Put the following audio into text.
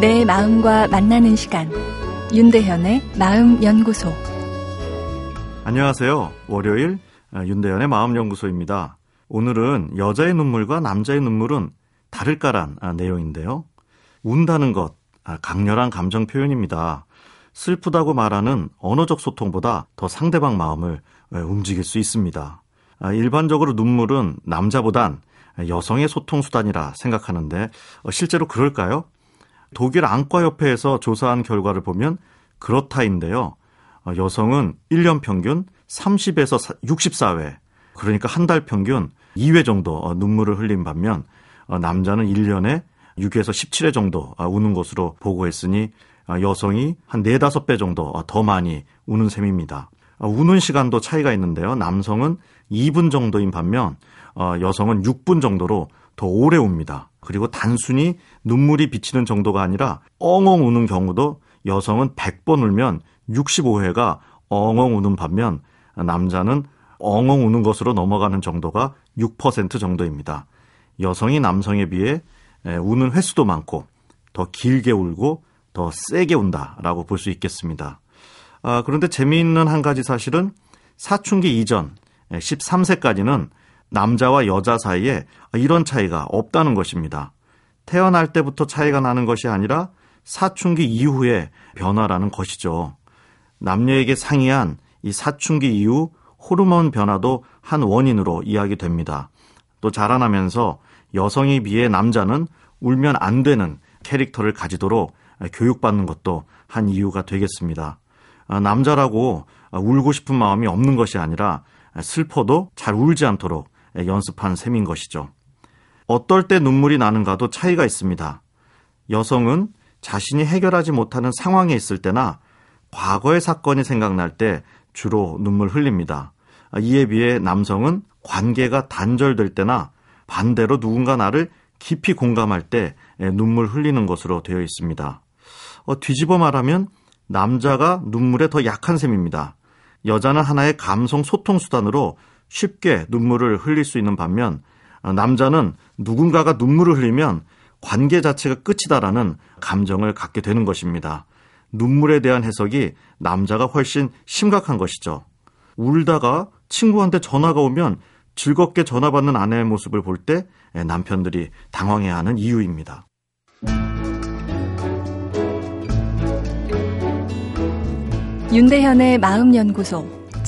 내 마음과 만나는 시간 윤대현의 마음연구소 안녕하세요. 월요일 아, 윤대현의 마음연구소입니다. 오늘은 여자의 눈물과 남자의 눈물은 다를까란 아, 내용인데요. 운다는 것, 아, 강렬한 감정 표현입니다. 슬프다고 말하는 언어적 소통보다 더 상대방 마음을 움직일 수 있습니다. 일반적으로 눈물은 남자보단 여성의 소통수단이라 생각하는데 어, 실제로 그럴까요? 독일 안과협회에서 조사한 결과를 보면 그렇다인데요. 어, 여성은 1년 평균 30에서 64회, 그러니까 한 달 평균 2회 정도 어, 눈물을 흘린 반면 남자는 1년에 6에서 17회 정도 우는 것으로 보고했으니 여성이 한 4, 5배 정도 더 많이 우는 셈입니다. 우는 시간도 차이가 있는데요. 남성은 2분 정도인 반면 어, 여성은 6분 정도로 더 오래 웁니다. 그리고 단순히 눈물이 비치는 정도가 아니라 엉엉 우는 경우도 여성은 100번 울면 65회가 엉엉 우는 반면 남자는 엉엉 우는 것으로 넘어가는 정도가 6% 정도입니다. 여성이 남성에 비해 우는 횟수도 많고 더 길게 울고 더 세게 운다라고 볼 수 있겠습니다. 아, 그런데 재미있는 한 가지 사실은 사춘기 이전 13세까지는 남자와 여자 사이에 이런 차이가 없다는 것입니다. 태어날 때부터 차이가 나는 것이 아니라 사춘기 이후의 변화라는 것이죠. 남녀에게 상이한 이 사춘기 이후 호르몬 변화도 한 원인으로 이야기됩니다. 또 자라나면서 여성에 비해 남자는 울면 안 되는 캐릭터를 가지도록 교육받는 것도 한 이유가 되겠습니다. 아, 남자라고 울고 싶은 마음이 없는 것이 아니라 슬퍼도 잘 울지 않도록 연습한 셈인 것이죠. 어떨 때 눈물이 나는가도 차이가 있습니다. 여성은 자신이 해결하지 못하는 상황에 있을 때나 과거의 사건이 생각날 때 주로 눈물 흘립니다. 이에 비해 남성은 관계가 단절될 때나 반대로 누군가 나를 깊이 공감할 때 눈물 흘리는 것으로 되어 있습니다. 어, 뒤집어 말하면 남자가 눈물에 더 약한 셈입니다. 여자는 하나의 감성 소통 수단으로 쉽게 눈물을 흘릴 수 있는 반면 어, 남자는 누군가가 눈물을 흘리면 관계 자체가 끝이다라는 감정을 갖게 되는 것입니다. 눈물에 대한 해석이 남자가 훨씬 심각한 것이죠. 울다가 친구한테 전화가 오면 즐겁게 전화 받는 아내의 모습을 볼 때 남편들이 당황해야 하는 이유입니다. 윤대현의 마음연구소.